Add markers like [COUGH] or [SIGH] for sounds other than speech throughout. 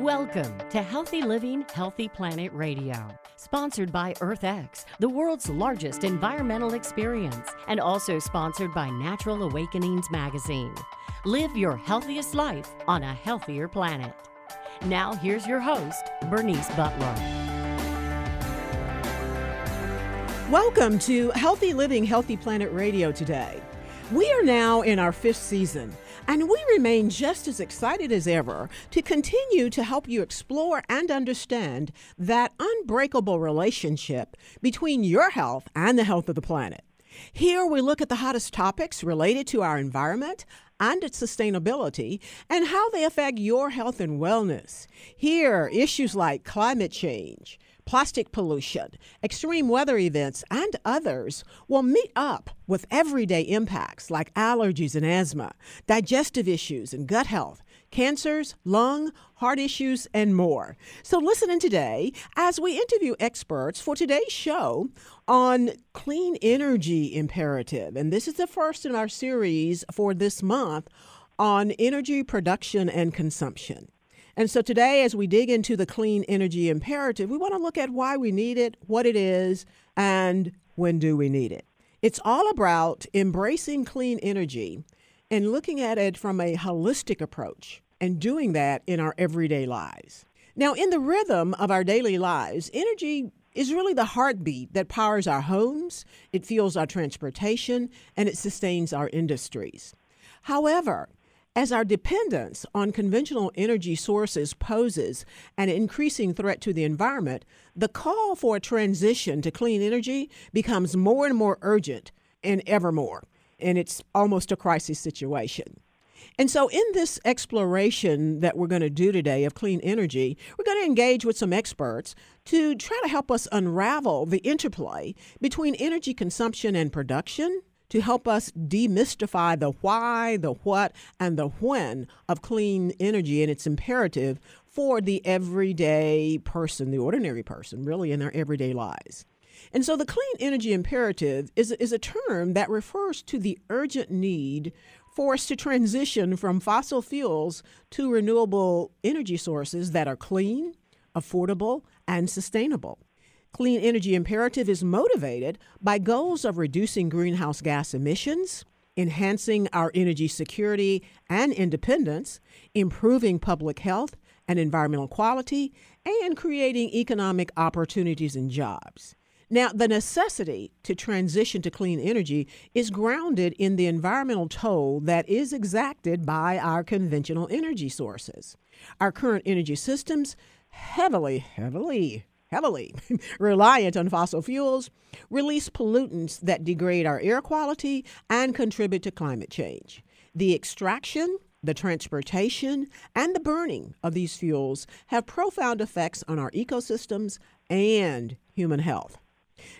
Welcome to Healthy Living, Healthy Planet Radio, sponsored by EarthX, the world's largest environmental experience, and also sponsored by Natural Awakenings magazine. Live your healthiest life on a healthier planet. Now, here's your host, Bernice Butler. Welcome to Healthy Living, Healthy Planet Radio today. We are now in our fifth season, and we remain just as excited as ever to continue to help you explore and understand that unbreakable relationship between your health and the health of the planet. Here we look at the hottest topics related to our environment and its sustainability and how they affect your health and wellness. Here, issues like climate change, plastic pollution, extreme weather events, and others will meet up with everyday impacts like allergies and asthma, digestive issues and gut health, cancers, lung, heart issues, and more. So listen in today as we interview experts for today's show on clean energy imperative. And this is the first in our series for this month on energy production and consumption. And so today, as we dig into the clean energy imperative, we want to look at why we need it, what it is, and when do we need it. It's all about embracing clean energy and looking at it from a holistic approach and doing that in our everyday lives. Now, in the rhythm of our daily lives, energy is really the heartbeat that powers our homes, it fuels our transportation, and it sustains our industries. However, as our dependence on conventional energy sources poses an increasing threat to the environment, the call for a transition to clean energy becomes more and more urgent and ever more. And it's almost a crisis situation. And so, in this exploration that we're going to do today of clean energy, we're going to engage with some experts to try to help us unravel the interplay between energy consumption and production to help us demystify the why, the what, and the when of clean energy and its imperative for the everyday person, the ordinary person, really in their everyday lives. And so the clean energy imperative is, is a term that refers to the urgent need for us to transition from fossil fuels to renewable energy sources that are clean, affordable, and sustainable. Clean Energy Imperative is motivated by goals of reducing greenhouse gas emissions, enhancing our energy security and independence, improving public health and environmental quality, and creating economic opportunities and jobs. Now, the necessity to transition to clean energy is grounded in the environmental toll that is exacted by our conventional energy sources. Our current energy systems heavily, heavily heavily [LAUGHS] reliant on fossil fuels, release pollutants that degrade our air quality and contribute to climate change. The extraction, the transportation, and the burning of these fuels have profound effects on our ecosystems and human health.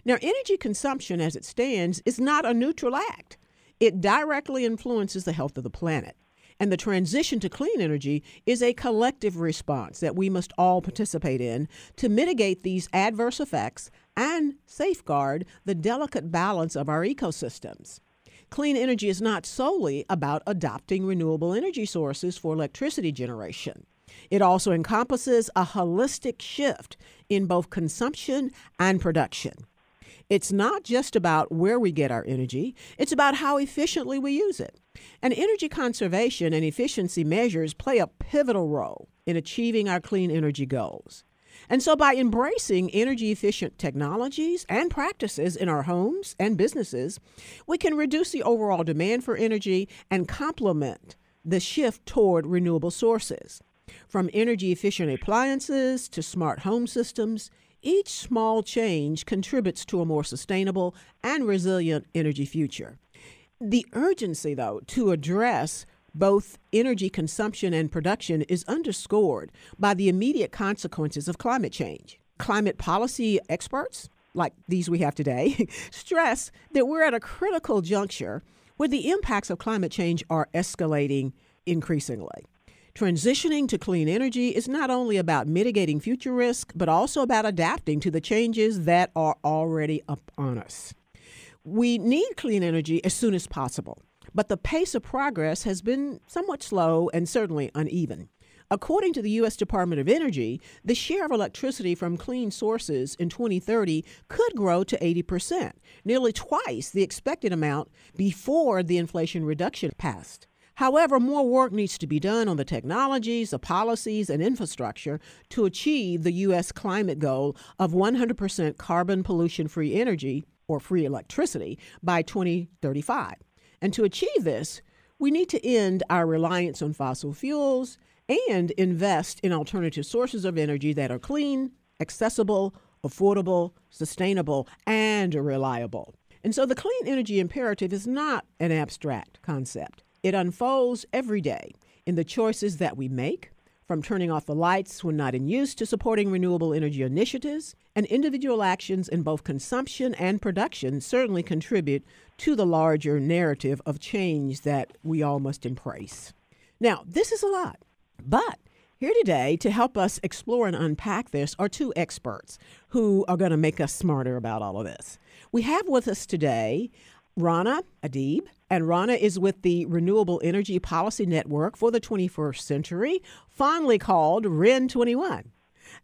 Now, energy consumption as it stands is not a neutral act. It directly influences the health of the planet. And the transition to clean energy is a collective response that we must all participate in to mitigate these adverse effects and safeguard the delicate balance of our ecosystems. Clean energy is not solely about adopting renewable energy sources for electricity generation. It also encompasses a holistic shift in both consumption and production. It's not just about where we get our energy, it's about how efficiently we use it. And energy conservation and efficiency measures play a pivotal role in achieving our clean energy goals. And so, by embracing energy efficient technologies and practices in our homes and businesses, we can reduce the overall demand for energy and complement the shift toward renewable sources. From energy efficient appliances to smart home systems, each small change contributes to a more sustainable and resilient energy future. The urgency, though, to address both energy consumption and production is underscored by the immediate consequences of climate change. Climate policy experts, like these we have today, [LAUGHS] stress that we're at a critical juncture where the impacts of climate change are escalating increasingly. Transitioning to clean energy is not only about mitigating future risk, but also about adapting to the changes that are already upon us. We need clean energy as soon as possible, but the pace of progress has been somewhat slow and certainly uneven. According to the U.S. Department of Energy, the share of electricity from clean sources in 2030 could grow to 80%, nearly twice the expected amount before the Inflation Reduction passed. However, more work needs to be done on the technologies, the policies, and infrastructure to achieve the U.S. climate goal of 100% carbon pollution free energy or free electricity by 2035. And to achieve this, we need to end our reliance on fossil fuels and invest in alternative sources of energy that are clean, accessible, affordable, sustainable, and reliable. And so the clean energy imperative is not an abstract concept. It unfolds every day in the choices that we make, from turning off the lights when not in use to supporting renewable energy initiatives, and individual actions in both consumption and production certainly contribute to the larger narrative of change that we all must embrace. Now, this is a lot, but here today to help us explore and unpack this are two experts who are going to make us smarter about all of this. We have with us today Rana Adib, and Rana is with the Renewable Energy Policy Network for the 21st Century, fondly called REN 21.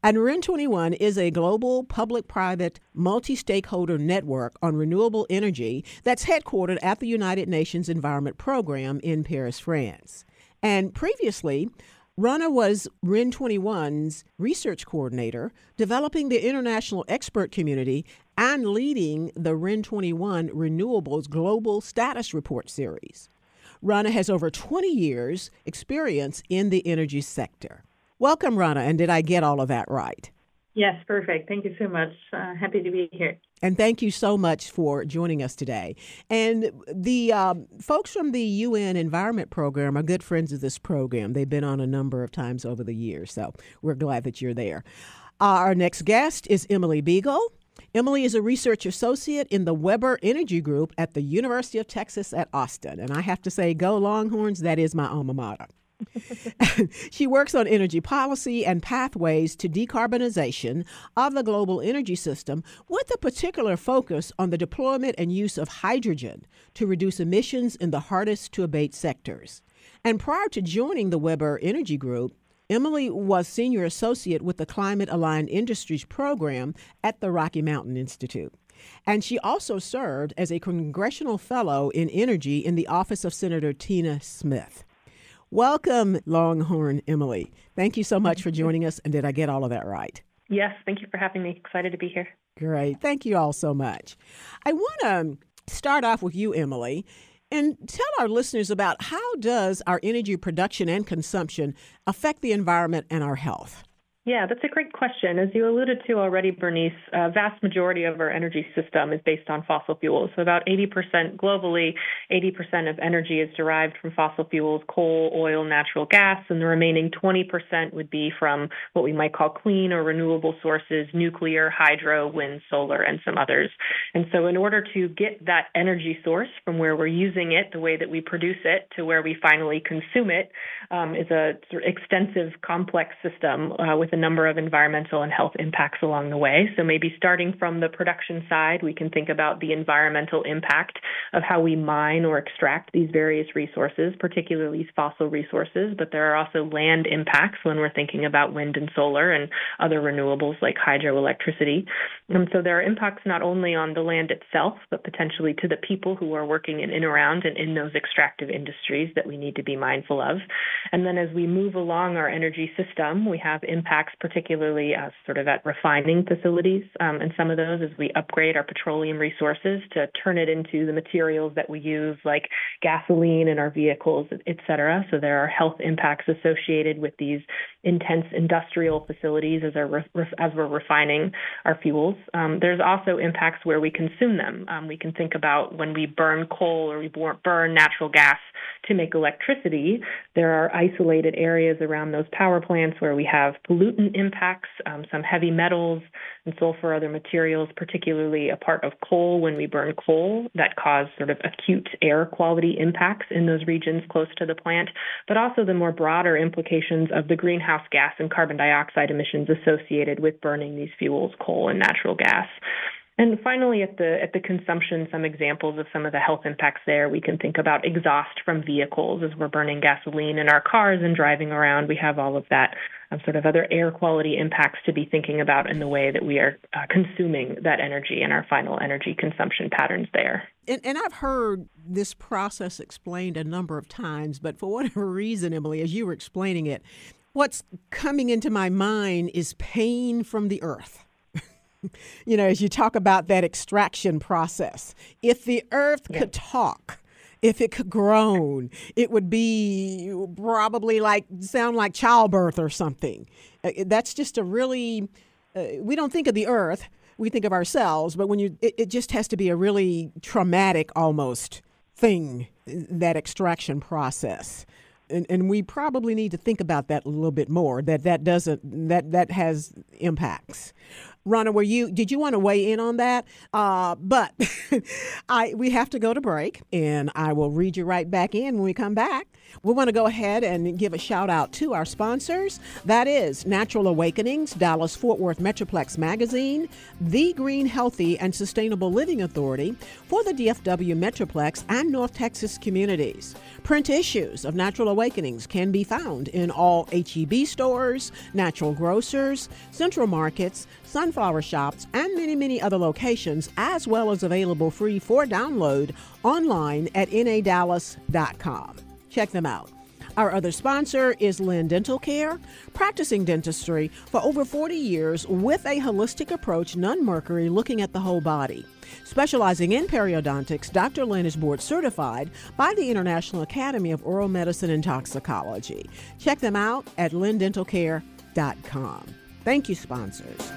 And REN 21 is a global public private multi stakeholder network on renewable energy that's headquartered at the United Nations Environment Program in Paris, France. And previously, Rana was REN 21's research coordinator, developing the international expert community and leading the REN 21 Renewables Global Status Report series. Rana has over 20 years' experience in the energy sector. Welcome, Rana, and did I get all of that right? Yes, perfect. Thank you so much. Uh, happy to be here. And thank you so much for joining us today. And the um, folks from the UN Environment Program are good friends of this program. They've been on a number of times over the years, so we're glad that you're there. our next guest is Emily Beagle. Emily is a research associate in the Webber Energy Group at the University of Texas at Austin. And I have to say, go Longhorns, that is my alma mater. [LAUGHS] she works on energy policy and pathways to decarbonization of the global energy system with a particular focus on the deployment and use of hydrogen to reduce emissions in the hardest to abate sectors. And prior to joining the Webber Energy Group, Emily was senior associate with the Climate Aligned Industries program at the Rocky Mountain Institute. And she also served as a congressional fellow in energy in the office of Senator Tina Smith. Welcome, Longhorn Emily. Thank you so much for joining us. And did I get all of that right? Yes, thank you for having me. Excited to be here. Great. Thank you all so much. I want to start off with you, Emily, and tell our listeners about how does our energy production and consumption affect the environment and our health? Yeah, that's a great question. As you alluded to already, Bernice, a vast majority of our energy system is based on fossil fuels. So about 80% globally, 80% of energy is derived from fossil fuels, coal, oil, natural gas, and the remaining 20% would be from what we might call clean or renewable sources, nuclear, hydro, wind, solar, and some others. And so in order to get that energy source from where we're using it, the way that we produce it, to where we finally consume it, um, is a sort of extensive, complex system uh, with a number of environmental and health impacts along the way. So maybe starting from the production side, we can think about the environmental impact of how we mine or extract these various resources, particularly fossil resources, but there are also land impacts when we're thinking about wind and solar and other renewables like hydroelectricity. And so there are impacts not only on the land itself, but potentially to the people who are working in and around and in those extractive industries that we need to be mindful of. And then as we move along our energy system, we have impacts impacts, particularly uh, sort of at refining facilities. Um, and some of those as we upgrade our petroleum resources to turn it into the materials that we use, like gasoline in our vehicles, et cetera. So there are health impacts associated with these intense industrial facilities as, our, as we're refining our fuels. Um, there's also impacts where we consume them. Um, we can think about when we burn coal or we burn natural gas to make electricity. There are isolated areas around those power plants where we have pollutant impacts, um, some heavy metals and sulfur, other materials, particularly a part of coal when we burn coal that cause sort of acute air quality impacts in those regions close to the plant, but also the more broader implications of the greenhouse gas and carbon dioxide emissions associated with burning these fuels, coal and natural gas. And finally, at the at the consumption, some examples of some of the health impacts there. We can think about exhaust from vehicles as we're burning gasoline in our cars and driving around. We have all of that um, sort of other air quality impacts to be thinking about in the way that we are uh, consuming that energy and our final energy consumption patterns there. And, and I've heard this process explained a number of times, but for whatever reason, Emily, as you were explaining it, what's coming into my mind is pain from the earth [LAUGHS] you know, as you talk about that extraction process, if the earth yeah. could talk, if it could groan, it would be probably like sound like childbirth or something. Uh, that's just a really, uh, we don't think of the earth, we think of ourselves, but when you, it, it just has to be a really traumatic almost thing, that extraction process. And, and we probably need to think about that a little bit more that that doesn't that that has impacts Rana, were you did you want to weigh in on that? Uh, but [LAUGHS] I we have to go to break, and I will read you right back in when we come back. We want to go ahead and give a shout out to our sponsors. That is Natural Awakenings, Dallas Fort Worth Metroplex Magazine, The Green Healthy and Sustainable Living Authority for the DFW Metroplex and North Texas communities. Print issues of Natural Awakenings can be found in all HEB stores, natural grocers, central markets, sunflower shops, and many, many other locations, as well as available free for download online at nadallas.com. Check them out. Our other sponsor is Lynn Dental Care, practicing dentistry for over 40 years with a holistic approach, non mercury, looking at the whole body. Specializing in periodontics, Dr. Lynn is board certified by the International Academy of Oral Medicine and Toxicology. Check them out at lindentalcare.com. Thank you, sponsors.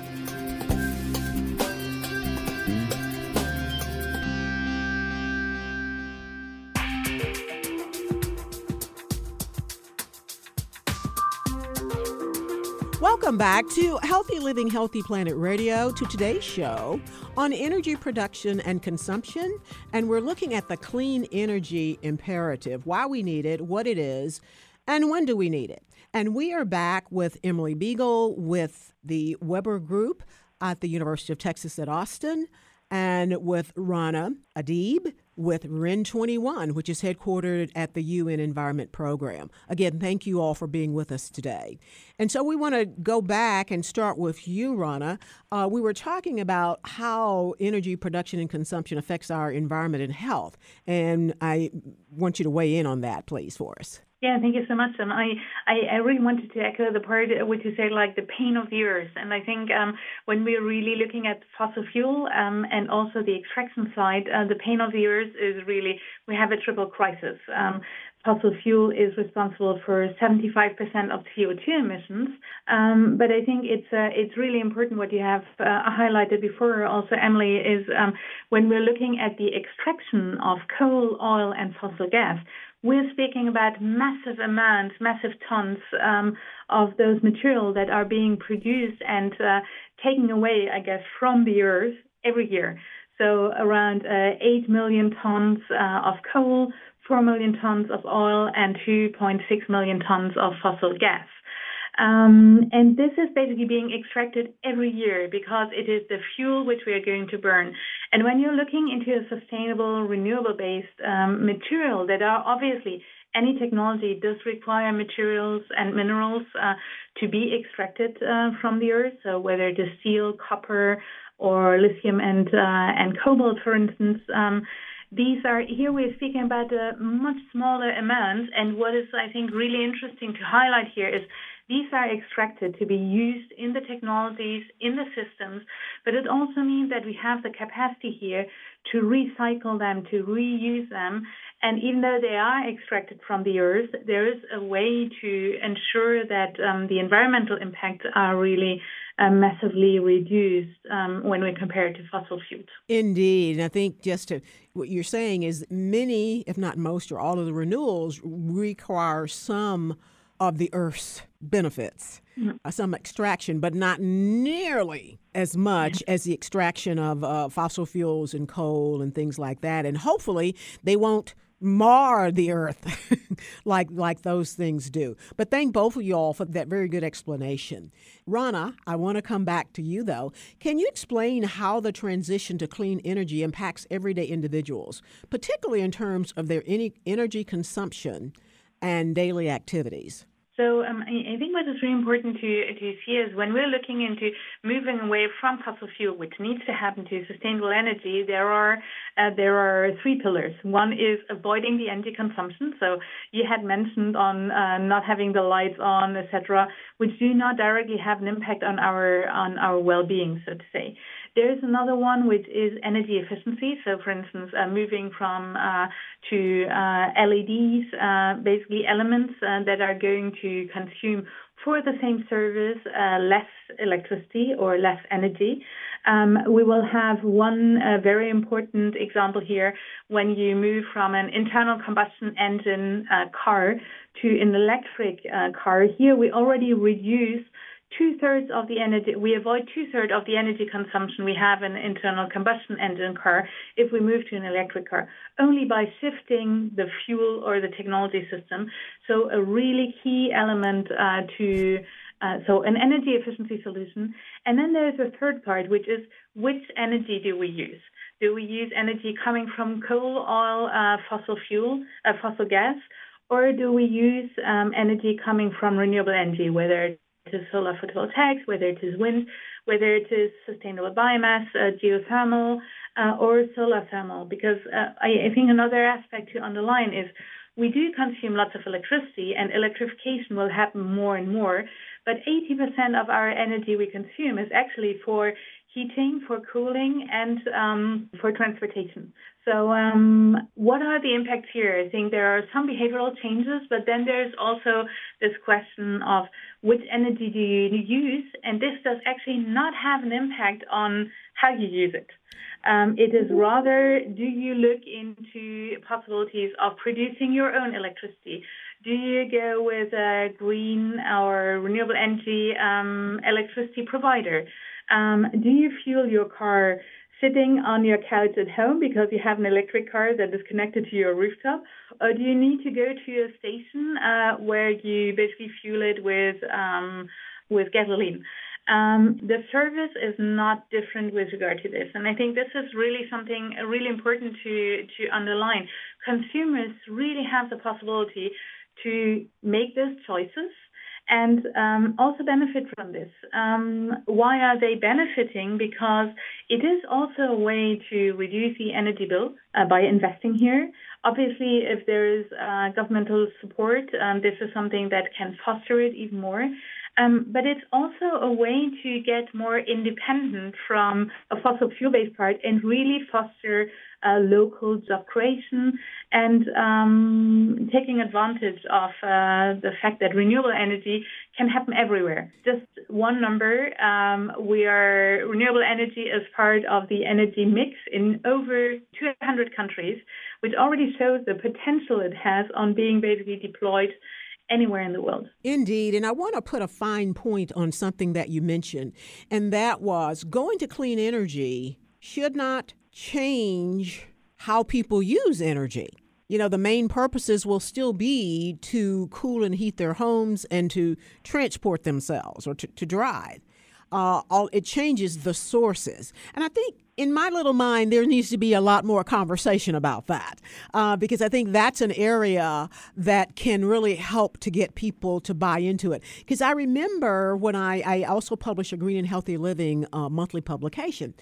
Welcome back to Healthy Living, Healthy Planet Radio, to today's show on energy production and consumption. And we're looking at the clean energy imperative, why we need it, what it is, and when do we need it. And we are back with Emily Beagle with the Webber Group at the University of Texas at Austin and with Rana Adib with REN 21, which is headquartered at the UN Environment Program. Again, thank you all for being with us today. And so we want to go back and start with you, Rana. Uh, we were talking about how energy production and consumption affects our environment and health. And I want you to weigh in on that, please, for us. Yeah, thank you so much. And I, I, I really wanted to echo the part which you say, like the pain of earth. And I think um, when we're really looking at fossil fuel um, and also the extraction side, uh, the pain of earth is really we have a triple crisis. Um, fossil fuel is responsible for 75% of CO2 emissions. Um, but I think it's uh, it's really important what you have uh, highlighted before. Also, Emily is um, when we're looking at the extraction of coal, oil, and fossil gas we're speaking about massive amounts, massive tons um, of those materials that are being produced and uh, taken away, I guess, from the earth every year. So around uh, 8 million tons uh, of coal, 4 million tons of oil, and 2.6 million tons of fossil gas. Um, and this is basically being extracted every year because it is the fuel which we are going to burn. And when you're looking into a sustainable, renewable based um, material that are obviously any technology does require materials and minerals uh, to be extracted uh, from the earth. So whether it is steel, copper, or lithium and uh, and cobalt, for instance. Um, these are here we're speaking about a much smaller amount, and what is I think really interesting to highlight here is these are extracted to be used in the technologies, in the systems, but it also means that we have the capacity here to recycle them, to reuse them. And even though they are extracted from the earth, there is a way to ensure that um, the environmental impacts are really uh, massively reduced um, when we compare it to fossil fuels. Indeed. And I think just to what you're saying is many, if not most or all of the renewals require some of the Earth's benefits, mm-hmm. uh, some extraction, but not nearly as much as the extraction of uh, fossil fuels and coal and things like that. And hopefully they won't mar the earth [LAUGHS] like like those things do. But thank both of you all for that very good explanation. Rana, I want to come back to you though. Can you explain how the transition to clean energy impacts everyday individuals, particularly in terms of their energy consumption and daily activities? So um, I think what is really important to, to see is when we're looking into moving away from fossil fuel, which needs to happen to sustainable energy, there are uh, there are three pillars. One is avoiding the energy consumption. So you had mentioned on uh, not having the lights on, etc., which do not directly have an impact on our on our well-being, so to say. There is another one which is energy efficiency. So, for instance, uh, moving from uh, to uh, LEDs, uh, basically elements uh, that are going to consume for the same service uh, less electricity or less energy. Um, we will have one very important example here when you move from an internal combustion engine car to an electric car. Here we already reduce two-thirds of the energy, we avoid two-thirds of the energy consumption we have in an internal combustion engine car if we move to an electric car, only by shifting the fuel or the technology system. So a really key element uh, to uh, so an energy efficiency solution. And then there's a third part, which is which energy do we use? Do we use energy coming from coal, oil, uh, fossil fuel, uh, fossil gas, or do we use um, energy coming from renewable energy, whether is solar photovoltaics, whether it is wind, whether it is sustainable biomass, uh, geothermal, uh, or solar thermal. Because uh, I, I, think another aspect to underline is we do consume lots of electricity, and electrification will happen more and more. But 80% of our energy we consume is actually for heating, for cooling, and um, for transportation. So, um, what are the impacts here? I think there are some behavioral changes, but then there's also this question of which energy do you use, and this does actually not have an impact on how you use it. Um, it is rather, do you look into possibilities of producing your own electricity? Do you go with a green or renewable energy um, electricity provider? Um, do you fuel your car sitting on your couch at home because you have an electric car that is connected to your rooftop? Or do you need to go to a station uh, where you basically fuel it with um, with gasoline? Um, the service is not different with regard to this, and I think this is really something really important to to underline. Consumers really have the possibility to make those choices and um, also benefit from this. Um, why are they benefiting? Because it is also a way to reduce the energy bill uh, by investing here. Obviously, if there is uh, governmental support, um, this is something that can foster it even more. Um, but it's also a way to get more independent from a fossil fuel based part and really foster uh, local job creation and um, taking advantage of uh, the fact that renewable energy can happen everywhere. Just one number, um, we are renewable energy is part of the energy mix in over 200 countries, which already shows the potential it has on being basically deployed anywhere in the world. Indeed. And I want to put a fine point on something that you mentioned, and that was going to clean energy should not change how people use energy. You know, the main purposes will still be to cool and heat their homes and to transport themselves or to, to drive. Uh, all it changes the sources, and I think in my little mind, there needs to be a lot more conversation about that uh, because I think that's an area that can really help to get people to buy into it. Because I remember when I, I also published a Green and Healthy Living uh, monthly publication.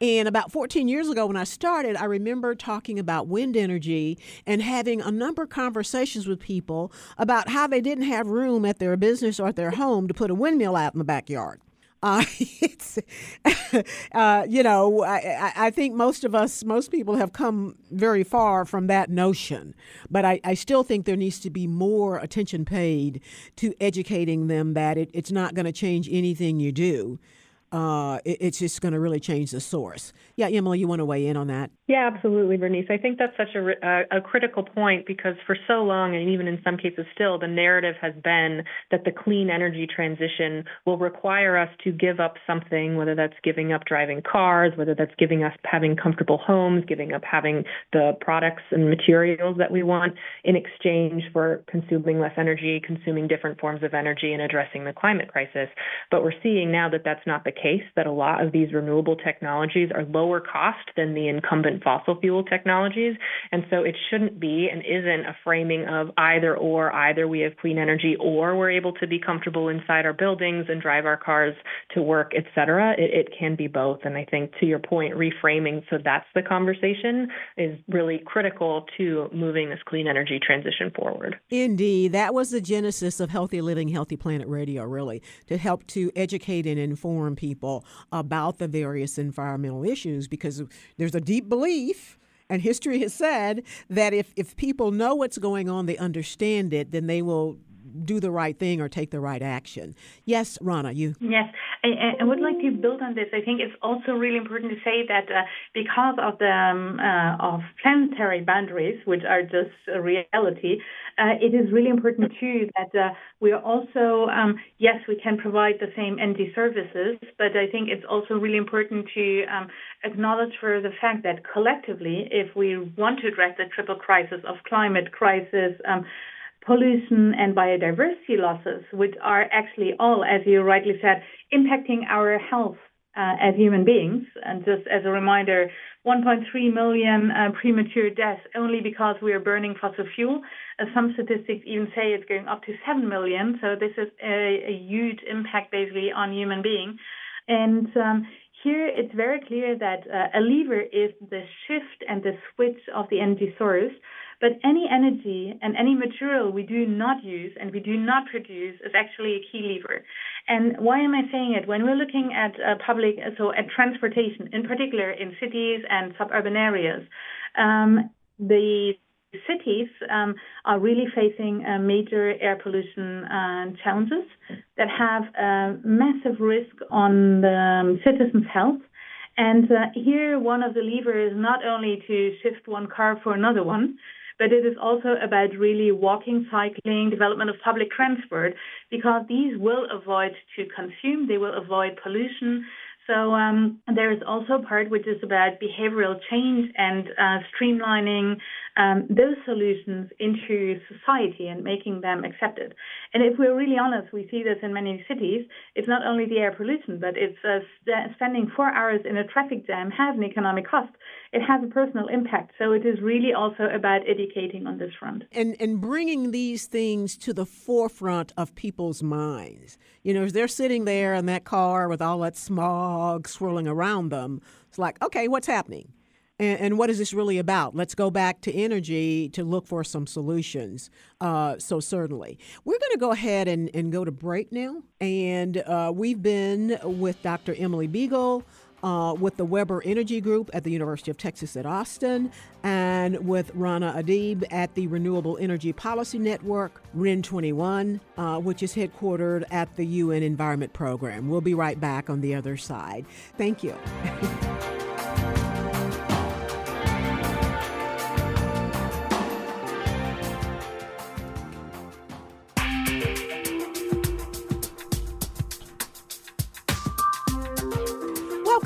And about 14 years ago, when I started, I remember talking about wind energy and having a number of conversations with people about how they didn't have room at their business or at their home to put a windmill out in the backyard. Uh, [LAUGHS] it's, uh, you know, I, I, think most of us, most people have come very far from that notion. But I, I still think there needs to be more attention paid to educating them that it, it's not going to change anything you do. Uh, it, it's just going to really change the source. Yeah, Emily, you want to weigh in on that? Yeah, absolutely, Bernice. I think that's such a, a, a critical point because for so long, and even in some cases still, the narrative has been that the clean energy transition will require us to give up something, whether that's giving up driving cars, whether that's giving us having comfortable homes, giving up having the products and materials that we want in exchange for consuming less energy, consuming different forms of energy, and addressing the climate crisis. But we're seeing now that that's not the case, that a lot of these renewable technologies are lower cost than the incumbent fossil fuel technologies. And so it shouldn't be and isn't a framing of either or, either we have clean energy or we're able to be comfortable inside our buildings and drive our cars to work, et cetera. It, it can be both. And I think to your point, reframing so that's the conversation is really critical to moving this clean energy transition forward. Indeed. That was the genesis of Healthy Living, Healthy Planet Radio, really, to help to educate and inform people about the various environmental issues because there's a deep belief and history has said that if, if people know what's going on, they understand it, then they will do the right thing or take the right action. Yes, Rana, you. Yes, I, I would like to build on this. I think it's also really important to say that uh, because of the um, uh, of planetary boundaries, which are just a reality, uh, it is really important too that uh, we are also um, yes, we can provide the same energy services, but I think it's also really important to um, acknowledge for the fact that collectively, if we want to address the triple crisis of climate crisis, um, pollution and biodiversity losses, which are actually all, as you rightly said, impacting our health uh, as human beings. And just as a reminder, 1.3 million uh, premature deaths only because we are burning fossil fuel. Uh, some statistics even say it's going up to 7 million. So this is a, a huge impact basically on human being. And um, here it's very clear that uh, a lever is the shift and the switch of the energy source but any energy and any material we do not use and we do not produce is actually a key lever. And why am I saying it? When we're looking at uh, public, so at transportation, in particular in cities and suburban areas, um, the cities um, are really facing uh, major air pollution uh, challenges that have a massive risk on the um, citizens' health. And uh, here, one of the levers is not only to shift one car for another one, but it is also about really walking, cycling, development of public transport, because these will avoid to consume, they will avoid pollution, so um, there is also a part which is about behavioral change and uh, streamlining um, those solutions into society and making them accepted. And if we're really honest, we see this in many cities. It's not only the air pollution, but it's uh, spending four hours in a traffic jam has an economic cost. It has a personal impact. So it is really also about educating on this front. And, and bringing these things to the forefront of people's minds. You know, as they're sitting there in that car with all that smog swirling around them, it's like, okay, what's happening? And, and, what is this really about? Let's go back to energy to look for some solutions. Uh, so, certainly. We're going to go ahead and, and go to break now. And uh, we've been with Dr. Emily Beagle. Uh, with the Webber Energy Group at the University of Texas at Austin, and with Rana Adib at the Renewable Energy Policy Network, REN 21, uh, which is headquartered at the UN Environment Program. We'll be right back on the other side. Thank you. [LAUGHS]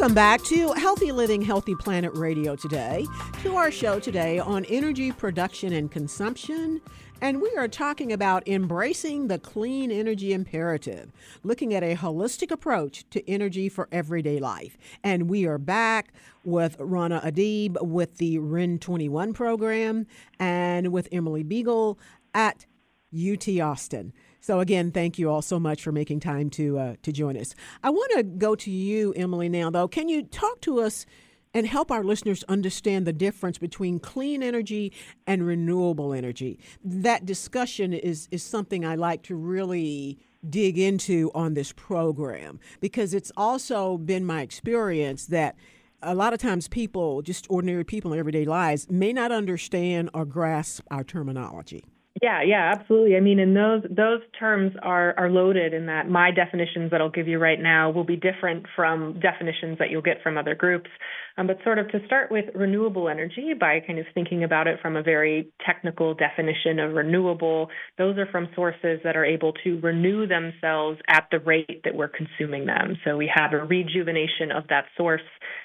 Welcome back to Healthy Living, Healthy Planet Radio today, to our show today on energy production and consumption. And we are talking about embracing the clean energy imperative, looking at a holistic approach to energy for everyday life. And we are back with Rana Adib with the REN 21 program and with Emily Beagle at UT Austin. So again, thank you all so much for making time to uh, to join us. I want to go to you, Emily. Now, though, can you talk to us and help our listeners understand the difference between clean energy and renewable energy? That discussion is is something I like to really dig into on this program because it's also been my experience that a lot of times people, just ordinary people in everyday lives, may not understand or grasp our terminology. Yeah, yeah, absolutely. I mean, and those those terms are are loaded in that my definitions that I'll give you right now will be different from definitions that you'll get from other groups. Um, but sort of to start with renewable energy by kind of thinking about it from a very technical definition of renewable, those are from sources that are able to renew themselves at the rate that we're consuming them. So we have a rejuvenation of that source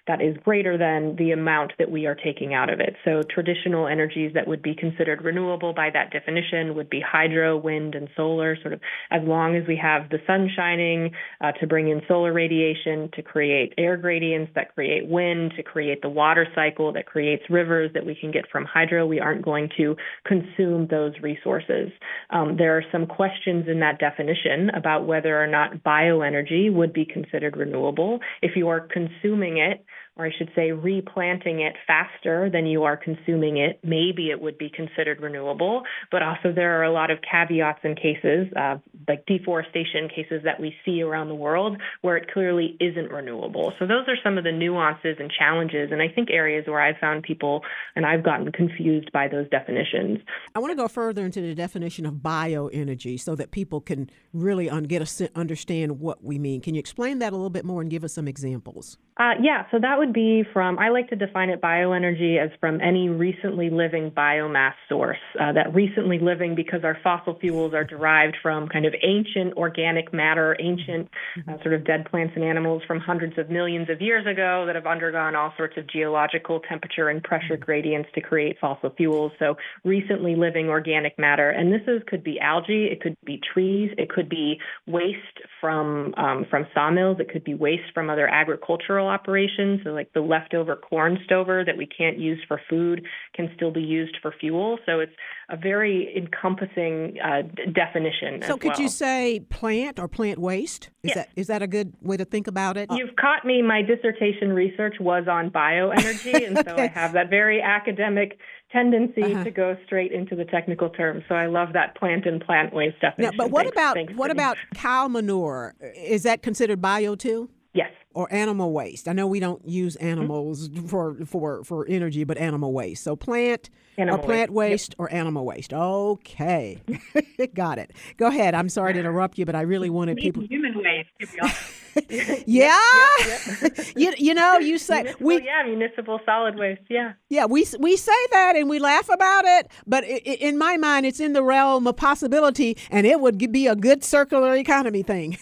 that is greater than the amount that we are taking out of it. So traditional energies that would be considered renewable by that definition would be hydro, wind, and solar, sort of as long as we have the sun shining uh, to bring in solar radiation to create air gradients that create wind, to create the water cycle that creates rivers that we can get from hydro. We aren't going to consume those resources. Um, there are some questions in that definition about whether or not bioenergy would be considered renewable. If you are consuming it, or I should say, replanting it faster than you are consuming it, maybe it would be considered renewable. But also, there are a lot of caveats in cases, uh, like deforestation cases that we see around the world, where it clearly isn't renewable. So, those are some of the nuances and challenges, and I think areas where I've found people and I've gotten confused by those definitions. I want to go further into the definition of bioenergy so that people can really un- get a, understand what we mean. Can you explain that a little bit more and give us some examples? Uh, yeah, so that would be from, I like to define it bioenergy as from any recently living biomass source. Uh, that recently living because our fossil fuels are derived from kind of ancient organic matter, ancient uh, sort of dead plants and animals from hundreds of millions of years ago that have undergone all sorts of geological temperature and pressure gradients to create fossil fuels. So recently living organic matter. And this is could be algae, it could be trees, it could be waste from, um, from sawmills, it could be waste from other agricultural operations, so like the leftover corn stover that we can't use for food can still be used for fuel. So it's a very encompassing uh, d- definition. So could well. you say plant or plant waste? Is yes. that is that a good way to think about it? You've caught me. My dissertation research was on bioenergy, [LAUGHS] and so I have that very academic tendency uh-huh. to go straight into the technical terms. So I love that plant and plant waste definition. Now, but what thanks, about thanks, what about cow manure? Is that considered bio too? Yes or animal waste. I know we don't use mm-hmm. animals mm-hmm. for for for energy, but animal waste. So plant animal or plant waste, yep. or animal waste. Okay, [LAUGHS] got it. Go ahead. I'm sorry to interrupt you, but I really wanted people. Human waste, to be honest. [LAUGHS] [LAUGHS] yeah, yep, yep, you you know you say municipal, we yeah municipal solid waste yeah yeah we we say that and we laugh about it, but it, in my mind it's in the realm of possibility, and it would be a good circular economy thing.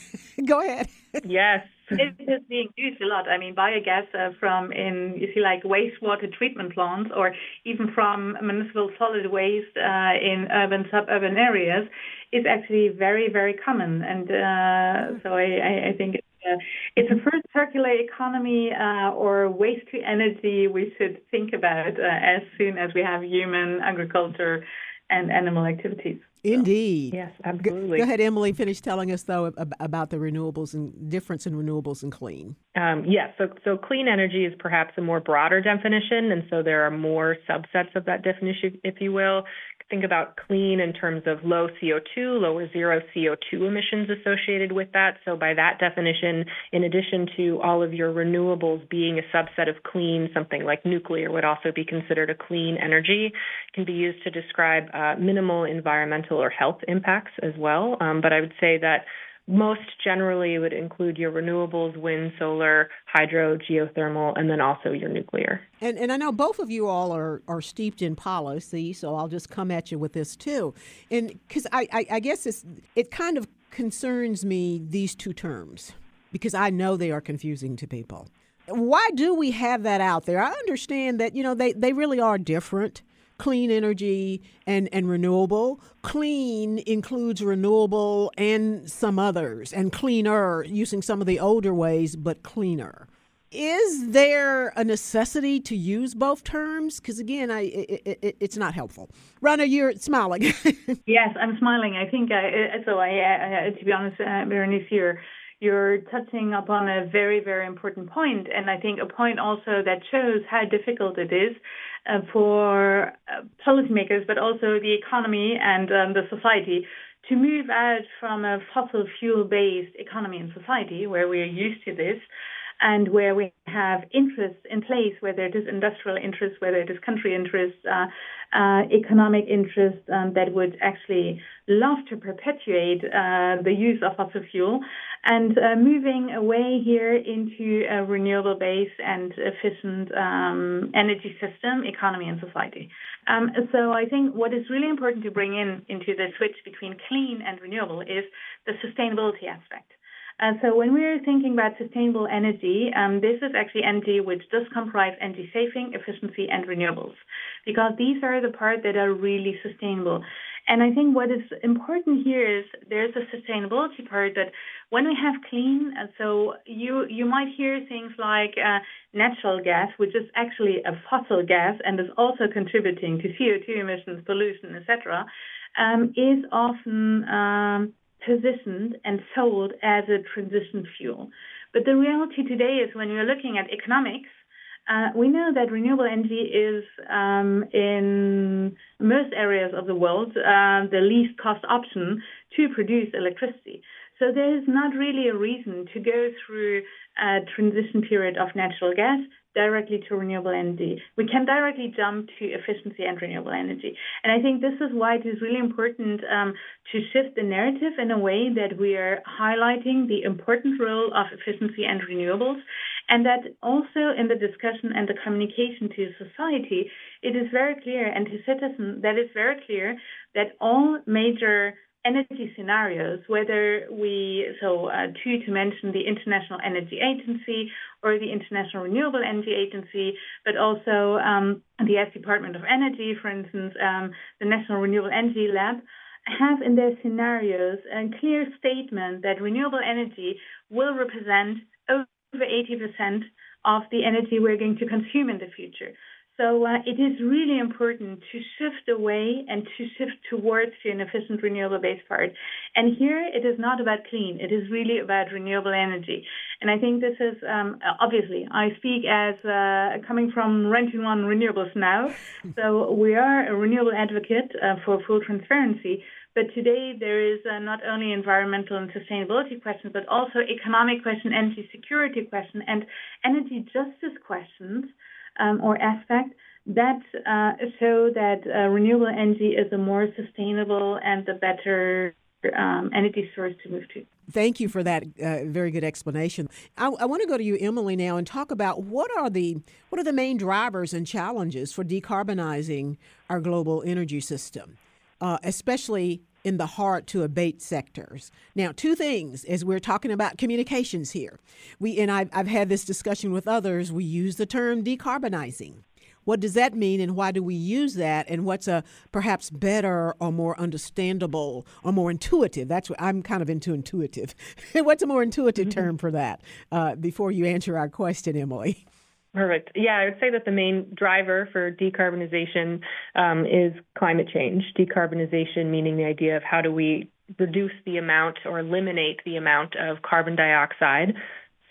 Go ahead. Yes, it is being used a lot. I mean, biogas uh, from in you see like wastewater treatment plants, or even from municipal solid waste uh, in urban suburban areas, is actually very very common. And uh, so I, I think. Uh, it's a first circular economy uh, or waste to energy we should think about uh, as soon as we have human agriculture and animal activities. Indeed. Yes, absolutely. Go, ahead, Emily. Finish telling us though about the renewables and difference in renewables and clean. Um, yes, so so clean energy is perhaps a more broader definition, and so there are more subsets of that definition, if you will think about clean in terms of low CO2, low or zero CO2 emissions associated with that. So, by that definition, in addition to all of your renewables being a subset of clean, something like nuclear would also be considered a clean energy, can be used to describe uh, minimal environmental or health impacts as well. Um, but I would say that most generally would include your renewables, wind, solar, hydro, geothermal, and then also your nuclear. And, and I know both of you all are, are steeped in policy, so I'll just come at you with this too. And because I, I, I guess it's, it kind of concerns me, these two terms, because I know they are confusing to people. Why do we have that out there? I understand that, you know, they, they really are different clean energy and, and renewable. Clean includes renewable and some others, and cleaner, using some of the older ways, but cleaner. Is there a necessity to use both terms? Because again, I it, it, it's not helpful. Rana, you're smiling. [LAUGHS] yes, I'm smiling. I think uh, so. I, uh, uh, to be honest, uh, Berenice, you're you're touching upon a very very important point, and I think a point also that shows how difficult it is uh, for uh, policymakers, but also the economy and um, the society to move out from a fossil fuel based economy and society where we are used to this and where we have interests in place, whether it is industrial interests, whether it is country interests, uh, uh, economic interests um, that would actually love to perpetuate uh, the use of fossil fuel, and uh, moving away here into a renewable based and efficient um, energy system, economy, and society. Um, so I think what is really important to bring in into the switch between clean and renewable is the sustainability aspect. Uh, so when we're thinking about sustainable energy, um, this is actually energy which does comprise energy saving, efficiency, and renewables, because these are the parts that are really sustainable. And I think what is important here is there's a sustainability part that when we have clean, uh, so you you might hear things like uh, natural gas, which is actually a fossil gas and is also contributing to CO2 emissions, pollution, etc., um, is often um, positioned and sold as a transition fuel. But the reality today is when you're looking at economics, uh, we know that renewable energy is um, in most areas of the world uh, the least cost option to produce electricity. So there is not really a reason to go through a transition period of natural gas directly to renewable energy. We can directly jump to efficiency and renewable energy. And I think this is why it is really important um, to shift the narrative in a way that we are highlighting the important role of efficiency and renewables. And that also in the discussion and the communication to society, it is very clear, and to citizens, that it's very clear that all major energy scenarios, whether we, so uh, two to mention the International Energy Agency or the International Renewable Energy Agency, but also um, the US Department of Energy, for instance, um, the National Renewable Energy Lab, have in their scenarios a clear statement that renewable energy will represent over 80% of the energy we're going to consume in the future. So uh, it is really important to shift away and to shift towards an efficient renewable base part. And here it is not about clean, it is really about renewable energy. And I think this is um, obviously, I speak as uh, coming from REN 21 Renewables now. [LAUGHS] So we are a renewable advocate uh, for full transparency. But today there is uh, not only environmental and sustainability questions, but also economic question, energy security question, and energy justice questions um, or aspect that uh, show that uh, renewable energy is a more sustainable and a better um, energy source to move to. Thank you for that uh, very good explanation. I, I want to go to you, Emily, now and talk about what are the what are the main drivers and challenges for decarbonizing our global energy system, uh, especially in the hard to abate sectors. Now, two things as we're talking about communications here. We and I've, I've had this discussion with others. We use the term decarbonizing. What does that mean, and why do we use that? And what's a perhaps better or more understandable or more intuitive? That's what I'm kind of into intuitive. [LAUGHS] what's a more intuitive mm-hmm. term for that? Uh, before you answer our question, Emily. Perfect. Yeah, I would say that the main driver for decarbonization um, is climate change. Decarbonization meaning the idea of how do we reduce the amount or eliminate the amount of carbon dioxide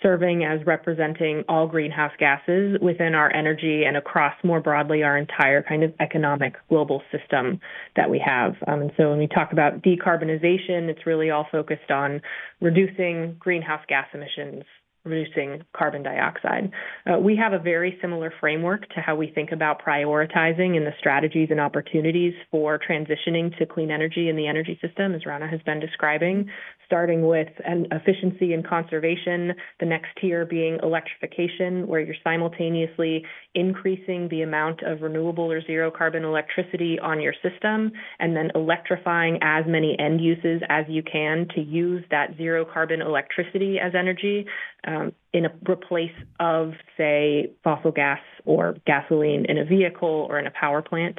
serving as representing all greenhouse gases within our energy and across more broadly our entire kind of economic global system that we have. Um, and so when we talk about decarbonization, it's really all focused on reducing greenhouse gas emissions reducing carbon dioxide. Uh, we have a very similar framework to how we think about prioritizing in the strategies and opportunities for transitioning to clean energy in the energy system, as Rana has been describing, starting with an efficiency and conservation, the next tier being electrification, where you're simultaneously increasing the amount of renewable or zero carbon electricity on your system, and then electrifying as many end uses as you can to use that zero carbon electricity as energy um, in a replace of, say, fossil gas or gasoline in a vehicle or in a power plant.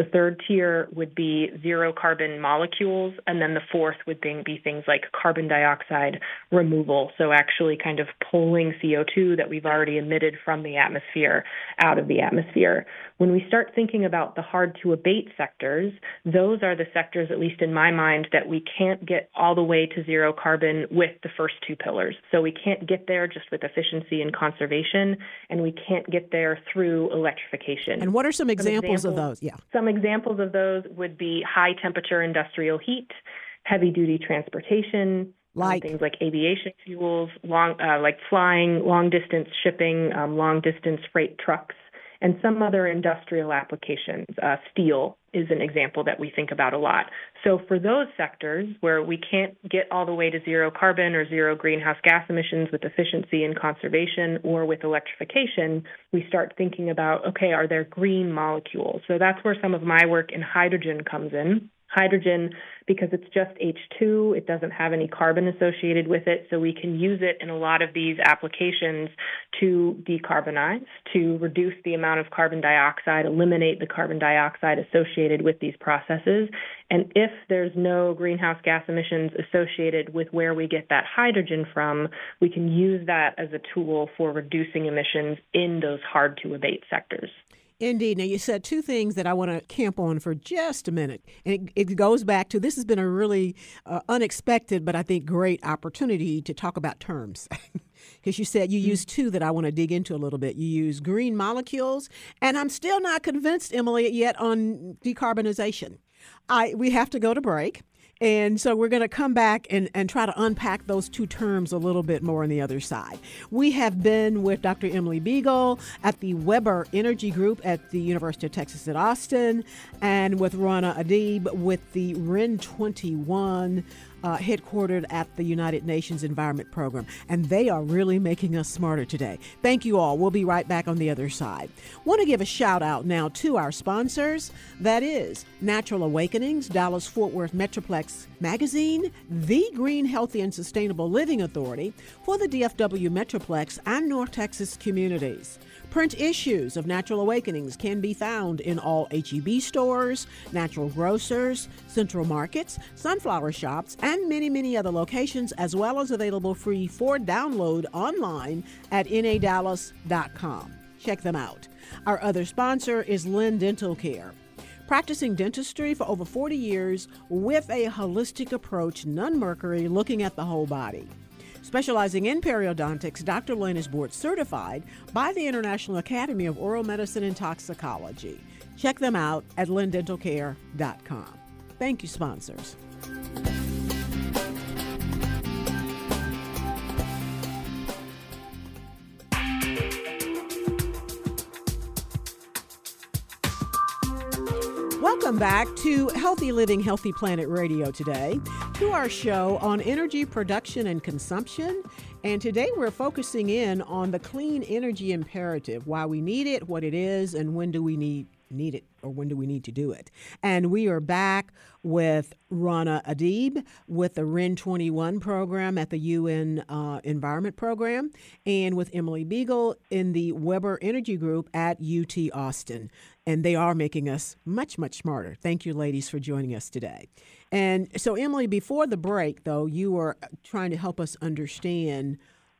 The third tier would be zero carbon molecules, and then the fourth would be things like carbon dioxide removal. So, actually, kind of pulling CO2 that we've already emitted from the atmosphere out of the atmosphere. When we start thinking about the hard to abate sectors, those are the sectors, at least in my mind, that we can't get all the way to zero carbon with the first two pillars. So, we can't get there just with efficiency and conservation, and we can't get there through electrification. And what are some examples, some examples of those? Yeah. Some examples of those would be high temperature industrial heat, heavy duty transportation, like um, things like aviation fuels, long uh, like flying, long distance shipping, um, long distance freight trucks, and some other industrial applications. Uh, steel is an example that we think about a lot. So for those sectors where we can't get all the way to zero carbon or zero greenhouse gas emissions with efficiency and conservation or with electrification, we start thinking about okay, are there green molecules? So that's where some of my work in hydrogen comes in. Hydrogen, because it's just H2, it doesn't have any carbon associated with it, so we can use it in a lot of these applications to decarbonize, to reduce the amount of carbon dioxide, eliminate the carbon dioxide associated with these processes. And if there's no greenhouse gas emissions associated with where we get that hydrogen from, we can use that as a tool for reducing emissions in those hard to abate sectors. Indeed. Now, you said two things that I want to camp on for just a minute. And it, it goes back to this has been a really uh, unexpected, but I think great opportunity to talk about terms. [LAUGHS] Because you said you mm-hmm. use two that I want to dig into a little bit. You use green molecules, and I'm still not convinced, Emily, yet on decarbonization. I, we have to go to break. And so we're going to come back and, and try to unpack those two terms a little bit more on the other side. We have been with Dr. Emily Beagle at the Webber Energy Group at the University of Texas at Austin and with Rana Adib with the REN 21 uh, headquartered at the United Nations Environment Program, and they are really making us smarter today. Thank you all. We'll be right back on the other side. Want to give a shout out now to our sponsors. That is Natural Awakenings, Dallas Fort Worth Metroplex Magazine, the Green, Healthy, and Sustainable Living Authority for the DFW Metroplex and North Texas communities. Print issues of Natural Awakenings can be found in all HEB stores, natural grocers, central markets, sunflower shops, and many, many other locations, as well as available free for download online at nadallas.com. Check them out. Our other sponsor is Lynn Dental Care. Practicing dentistry for over 40 years with a holistic approach, non mercury, looking at the whole body. Specializing in periodontics, Dr. Lynn is board certified by the International Academy of Oral Medicine and Toxicology. Check them out at lindentalcare.com. Thank you, sponsors. Welcome back to Healthy Living, Healthy Planet Radio today, to our show on energy production and consumption. And today we're focusing in on the clean energy imperative, why we need it, what it is, and when do we need need it or when do we need to do it? And we are back with Rana Adib with the REN 21 program at the UN uh, Environment Program and with Emily Beagle in the Webber Energy Group at UT Austin. And they are making us much, much smarter. Thank you, ladies, for joining us today. And so, Emily, before the break, though, you were trying to help us understand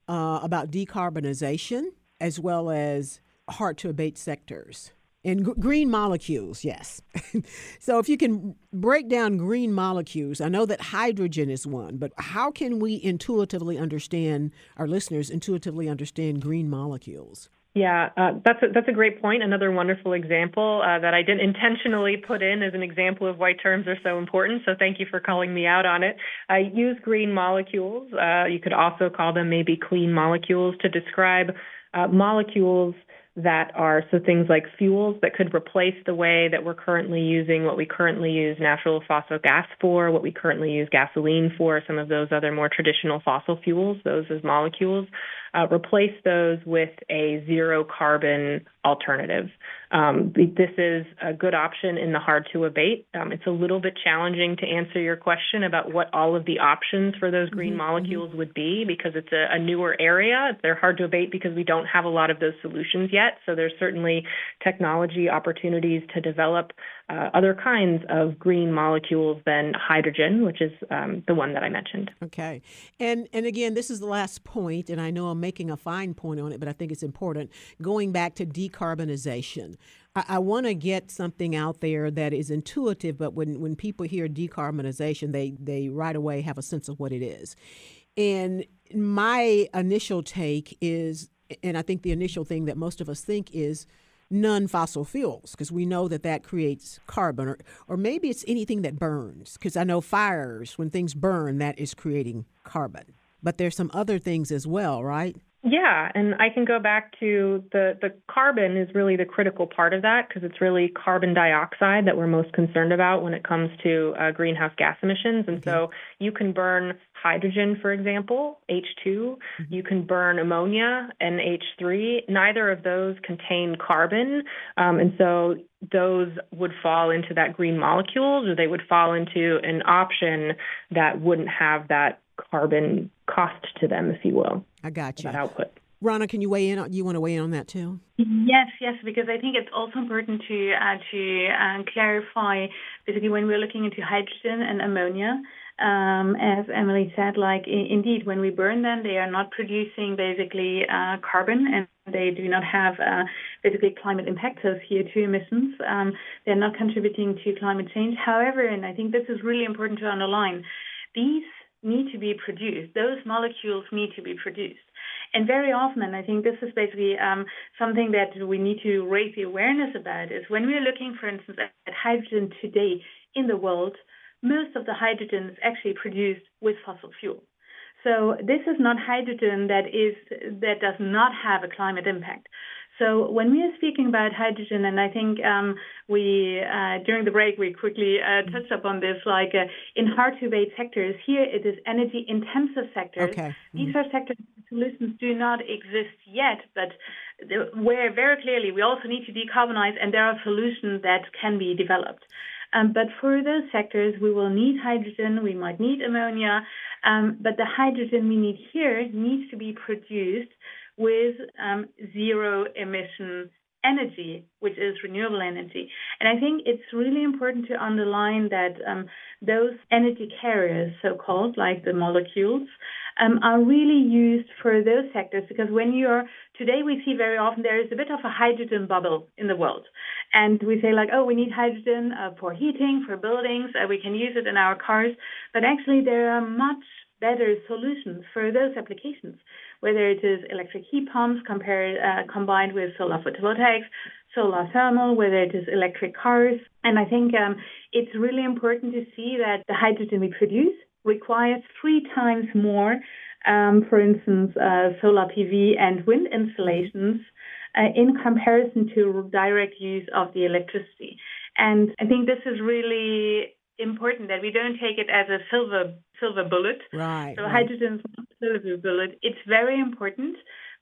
uh, about decarbonization as well as hard to abate sectors. And g- green molecules, yes. [LAUGHS] so if you can break down green molecules, I know that hydrogen is one, but how can we intuitively understand, our listeners intuitively understand green molecules? Yeah, uh, that's a, that's a great point. Another wonderful example uh, that I didn't intentionally put in as an example of why terms are so important. So thank you for calling me out on it. I use green molecules. Uh, you could also call them maybe clean molecules to describe uh, molecules that are so things like fuels that could replace the way that we're currently using what we currently use natural fossil gas for, what we currently use gasoline for, some of those other more traditional fossil fuels, those as molecules uh, replace those with a zero carbon alternative. Um, this is a good option in the hard to abate. Um, it's a little bit challenging to answer your question about what all of the options for those green mm-hmm. molecules mm-hmm. would be because it's a, a, newer area. They're hard to abate because we don't have a lot of those solutions yet. So there's certainly technology opportunities to develop uh, other kinds of green molecules than hydrogen, which is um, the one that I mentioned. Okay, and and again, this is the last point, and I know I'm making a fine point on it, but I think it's important. Going back to decarbonization, I, I want to get something out there that is intuitive, but when when people hear decarbonization, they they right away have a sense of what it is. And my initial take is, and I think the initial thing that most of us think is non fossil fuels because we know that that creates carbon, or, or maybe it's anything that burns because I know fires, when things burn, that is creating carbon. But there's some other things as well, right? Yeah, and I can go back to the the carbon is really the critical part of that because it's really carbon dioxide that we're most concerned about when it comes to uh, greenhouse gas emissions. And okay. so you can burn hydrogen, for example, H2. Mm-hmm. You can burn ammonia, NH3. Neither of those contain carbon, um, and so those would fall into that green molecules, or they would fall into an option that wouldn't have that carbon cost to them, if you will. I got you. That output. Rana, can you weigh in? On, you want to weigh in on that too? Yes, yes, because I think it's also important to uh, to uh, clarify basically when we're looking into hydrogen and ammonia. Um, as Emily said, like I- indeed, when we burn them, they are not producing basically uh, carbon, and they do not have uh, basically climate impact, so CO2 emissions. Um, they're not contributing to climate change. However, and I think this is really important to underline, these need to be produced. Those molecules need to be produced. And very often, and I think this is basically um, something that we need to raise the awareness about, is when we're looking, for instance, at hydrogen today in the world, most of the hydrogen is actually produced with fossil fuel. So this is not hydrogen that is that does not have a climate impact. So when we are speaking about hydrogen, and I think um, we uh, during the break we quickly uh, mm-hmm. touched upon this, like uh, in hard to abate sectors, here it is energy intensive sectors. Okay. Mm-hmm. These are sectors solutions do not exist yet, but where very clearly we also need to decarbonize, and there are solutions that can be developed. Um, but for those sectors, we will need hydrogen, we might need ammonia, um, but the hydrogen we need here needs to be produced with um, zero emission energy, which is renewable energy. And I think it's really important to underline that um, those energy carriers, so called, like the molecules, um, are really used for those sectors because when you're today we see very often there is a bit of a hydrogen bubble in the world. And we say like oh we need hydrogen uh, for heating for buildings uh, we can use it in our cars. But actually there are much better solutions for those applications whether it is electric heat pumps compared, uh, combined with solar photovoltaics, solar thermal, whether it is electric cars. And I think um, it's really important to see that the hydrogen we produce requires three times more, um, for instance, uh, solar PV and wind installations. Uh, in comparison to direct use of the electricity. And I think this is really important that we don't take it as a silver silver bullet. Right. So right. hydrogen is not a silver bullet. It's very important,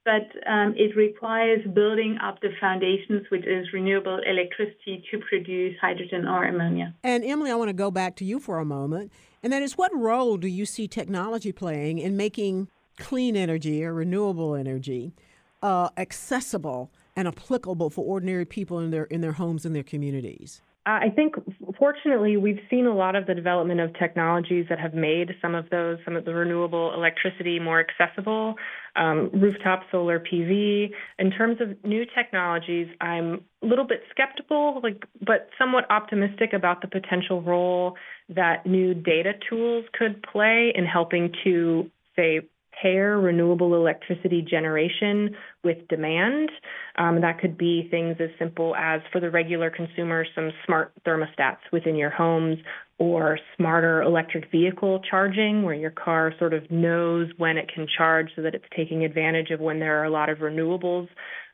but um, it requires building up the foundations, which is renewable electricity, to produce hydrogen or ammonia. And Emily, I want to go back to you for a moment, and that is, what role do you see technology playing in making clean energy or renewable energy uh, accessible and applicable for ordinary people in their in their homes and their communities? I think, fortunately, we've seen a lot of the development of technologies that have made some of those, some of the renewable electricity more accessible. Um, rooftop solar PV. In terms of new technologies, I'm a little bit skeptical, like, but somewhat optimistic about the potential role that new data tools could play in helping to, say, pair renewable electricity generation with demand. Um, that could be things as simple as for the regular consumer, some smart thermostats within your homes or smarter electric vehicle charging where your car sort of knows when it can charge so that it's taking advantage of when there are a lot of renewables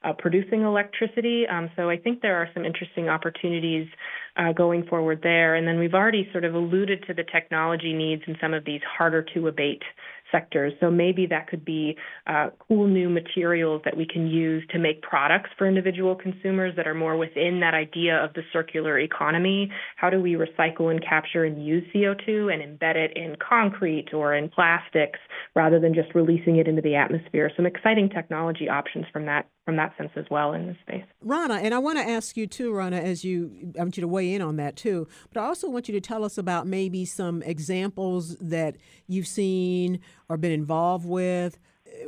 uh, producing electricity. Um, so I think there are some interesting opportunities uh, going forward there. And then we've already sort of alluded to the technology needs in some of these harder to abate sectors. So maybe that could be uh, cool new materials that we can use to make products for individual consumers that are more within that idea of the circular economy. How do we recycle and capture and use CO2 and embed it in concrete or in plastics rather than just releasing it into the atmosphere? Some exciting technology options from that from that sense as well in this space. Rana, and I want to ask you too, Rana, as you I want you to weigh in on that too, but I also want you to tell us about maybe some examples that you've seen or been involved with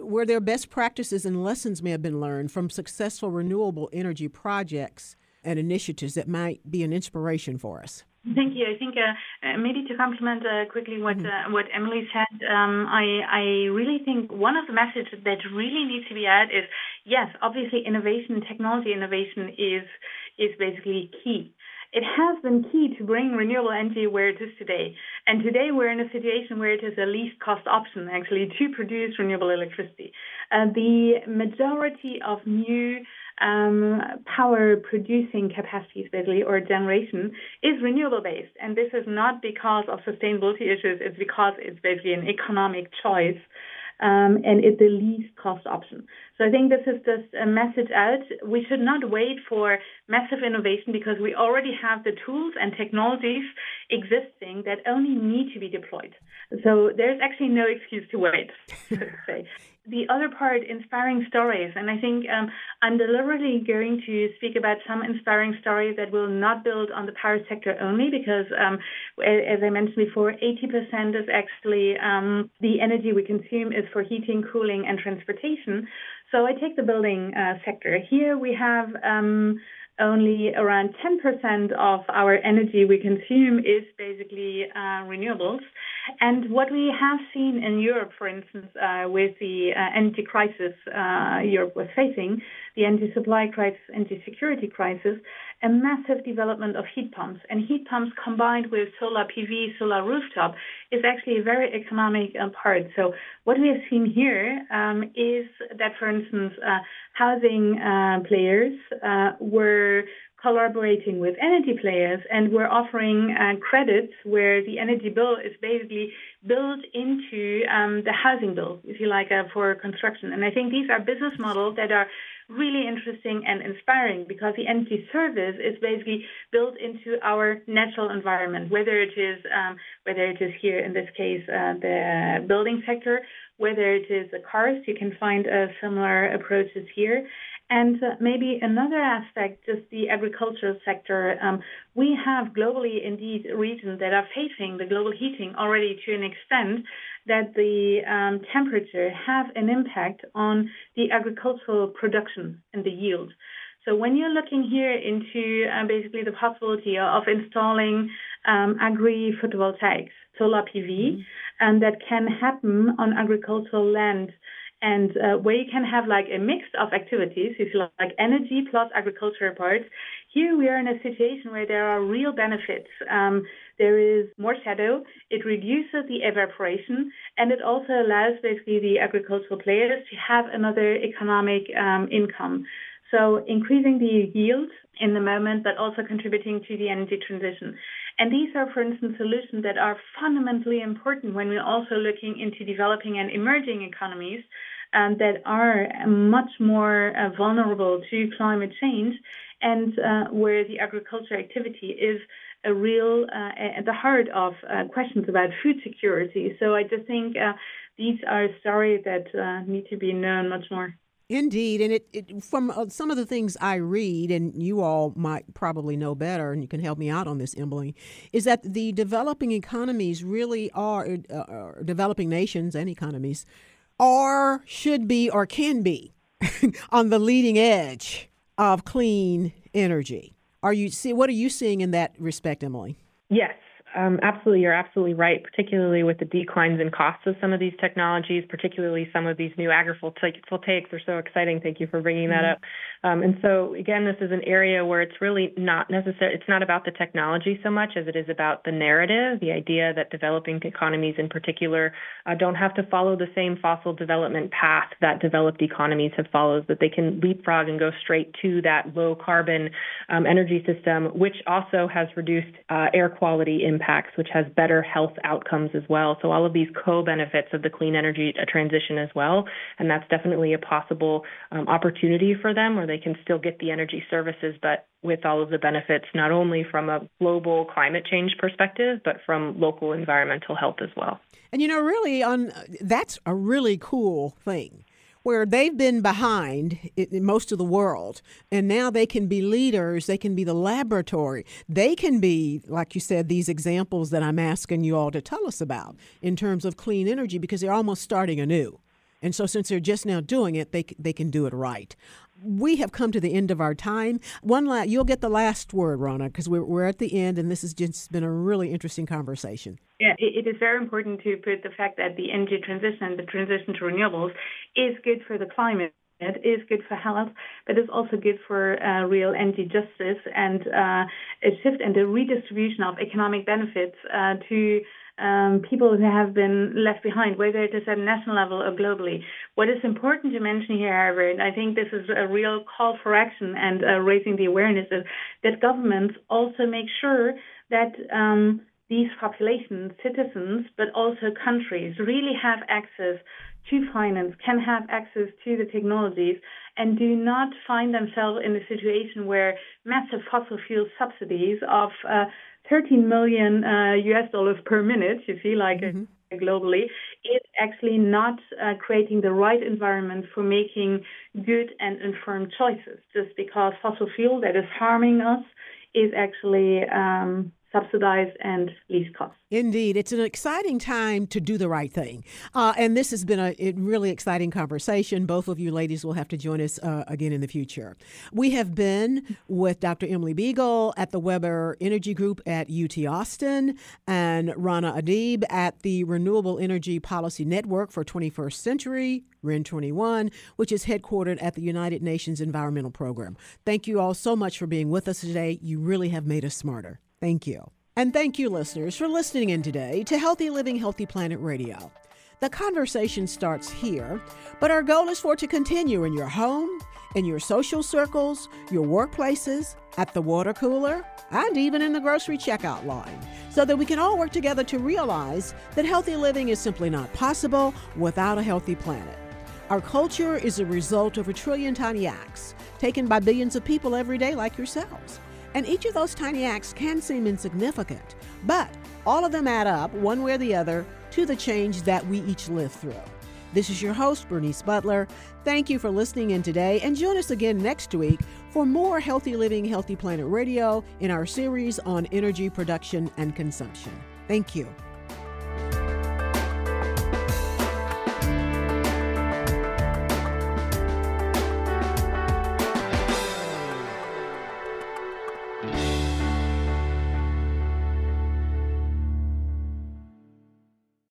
where their best practices and lessons may have been learned from successful renewable energy projects and initiatives that might be an inspiration for us. Thank you. I think uh, uh, maybe to complement uh, quickly what mm-hmm. uh, what Emily said, um, I I really think one of the messages that really needs to be added is yes, obviously innovation, technology innovation is is basically key. It has been key to bring renewable energy where it is today. And today we're in a situation where it is a least cost option actually to produce renewable electricity. Uh, the majority of new um, power producing capacities, basically, or generation, is renewable based. And this is not because of sustainability issues, it's because it's basically an economic choice um, and it's the least cost option. So I think this is just a message out. We should not wait for massive innovation because we already have the tools and technologies existing that only need to be deployed. So there's actually no excuse to wait, [LAUGHS] the other part, inspiring stories. And I think um, I'm deliberately going to speak about some inspiring stories that will not build on the power sector only, because um, as I mentioned before, 80% is actually um, the energy we consume is for heating, cooling, and transportation. So I take the building uh, sector. Here we have um, only around 10% of our energy we consume is basically uh, renewables. And what we have seen in Europe, for instance, uh, with the uh, energy crisis uh, Europe was facing, the energy supply crisis, energy security crisis, a massive development of heat pumps. And heat pumps combined with solar PV, solar rooftop, is actually a very economic uh, part. So what we have seen here um, is that, for instance, uh, housing uh, players uh, were collaborating with energy players and we're offering uh, credits where the energy bill is basically built into um, the housing bill, if you like, uh, for construction. And I think these are business models that are really interesting and inspiring because the energy service is basically built into our natural environment, whether it is um, whether it is here in this case uh, the building sector, whether it is the cars, you can find uh, similar approaches here. And uh, maybe another aspect, just the agricultural sector. Um, we have globally, indeed, regions that are facing the global heating already to an extent that the um, temperature have an impact on the agricultural production and the yield. So when you're looking here into uh, basically the possibility of installing um, agri photovoltaics, solar PV, mm-hmm. and that can happen on agricultural land and uh, where you can have like a mix of activities, if you like energy plus agricultural parts. Here we are in a situation where there are real benefits. Um, there is more shadow, it reduces the evaporation, and it also allows basically the agricultural players to have another economic um, income. So increasing the yield in the moment, but also contributing to the energy transition. And these are, for instance, solutions that are fundamentally important when we're also looking into developing and emerging economies um, that are much more uh, vulnerable to climate change and uh, where the agriculture activity is a real uh, at the heart of uh, questions about food security. So I just think uh, these are stories that uh, need to be known much more. Indeed, and it, it from uh, some of the things I read, and you all might probably know better, and you can help me out on this, Emily, is that the developing economies really are uh, uh, developing nations and economies are, should be, or can be [LAUGHS] on the leading edge of clean energy. Are you see what are you seeing in that respect, Emily? Yes, um, absolutely, you're absolutely right, particularly with the declines in costs of some of these technologies, particularly some of these new agrivoltaics are so exciting. Thank you for bringing that mm-hmm. up. Um, and so, again, this is an area where it's really not necessary. It's not about the technology so much as it is about the narrative, the idea that developing economies in particular uh, don't have to follow the same fossil development path that developed economies have followed, that they can leapfrog and go straight to that low carbon um, energy system, which also has reduced uh, air quality impacts which has better health outcomes as well. So all of these co-benefits of the clean energy uh, transition as well, and that's definitely a possible um, opportunity for them they can still get the energy services, but with all of the benefits, not only from a global climate change perspective, but from local environmental health as well. And you know, really, on that's a really cool thing where they've been behind in most of the world, and now they can be leaders. They can be the laboratory. They can be, like you said, these examples that I'm asking you all to tell us about in terms of clean energy because they're almost starting anew. And so, since they're just now doing it, they, they can do it right we have come to the end of our time. One last, you'll get the last word, Rana, because we're, we're at the end, and this has just been a really interesting conversation. Yeah, it is very important to put the fact that the energy transition, the transition to renewables, is good for the climate it is good for health, but it's also good for uh, real energy justice and uh, a shift and a redistribution of economic benefits uh, to um, people who have been left behind, whether it is at national level or globally. What is important to mention here, however, and I think this is a real call for action and uh, raising the awareness, is that governments also make sure that um, these populations, citizens, but also countries really have access to finance, can have access to the technologies, and do not find themselves in a situation where massive fossil fuel subsidies of uh, 13 million uh, US dollars per minute, you see, like mm-hmm. globally, is actually not uh, creating the right environment for making good and informed choices. Just because fossil fuel that is harming us is actually um, subsidized and least cost. Indeed, it's an exciting time to do the right thing. Uh, and this has been a, a, really exciting conversation. Both of you ladies will have to join us uh, again in the future. We have been with Dr. Emily Beagle at the Webber Energy Group at UT Austin and Rana Adib at the Renewable Energy Policy Network for 21st Century, REN 21, which is headquartered at the United Nations Environmental Program. Thank you all so much for being with us today. You really have made us smarter. Thank you. And thank you, listeners, for listening in today to Healthy Living, Healthy Planet Radio. The conversation starts here, but our goal is for it to continue in your home, in your social circles, your workplaces, at the water cooler, and even in the grocery checkout line, so that we can all work together to realize that healthy living is simply not possible without a healthy planet. Our culture is a result of a trillion tiny acts taken by billions of people every day, like yourselves. And each of those tiny acts can seem insignificant, but all of them add up, one way or the other, to the change that we each live through. This is your host, Bernice Butler. Thank you for listening in today, and join us again next week for more Healthy Living, Healthy Planet Radio in our series on energy production and consumption. Thank you.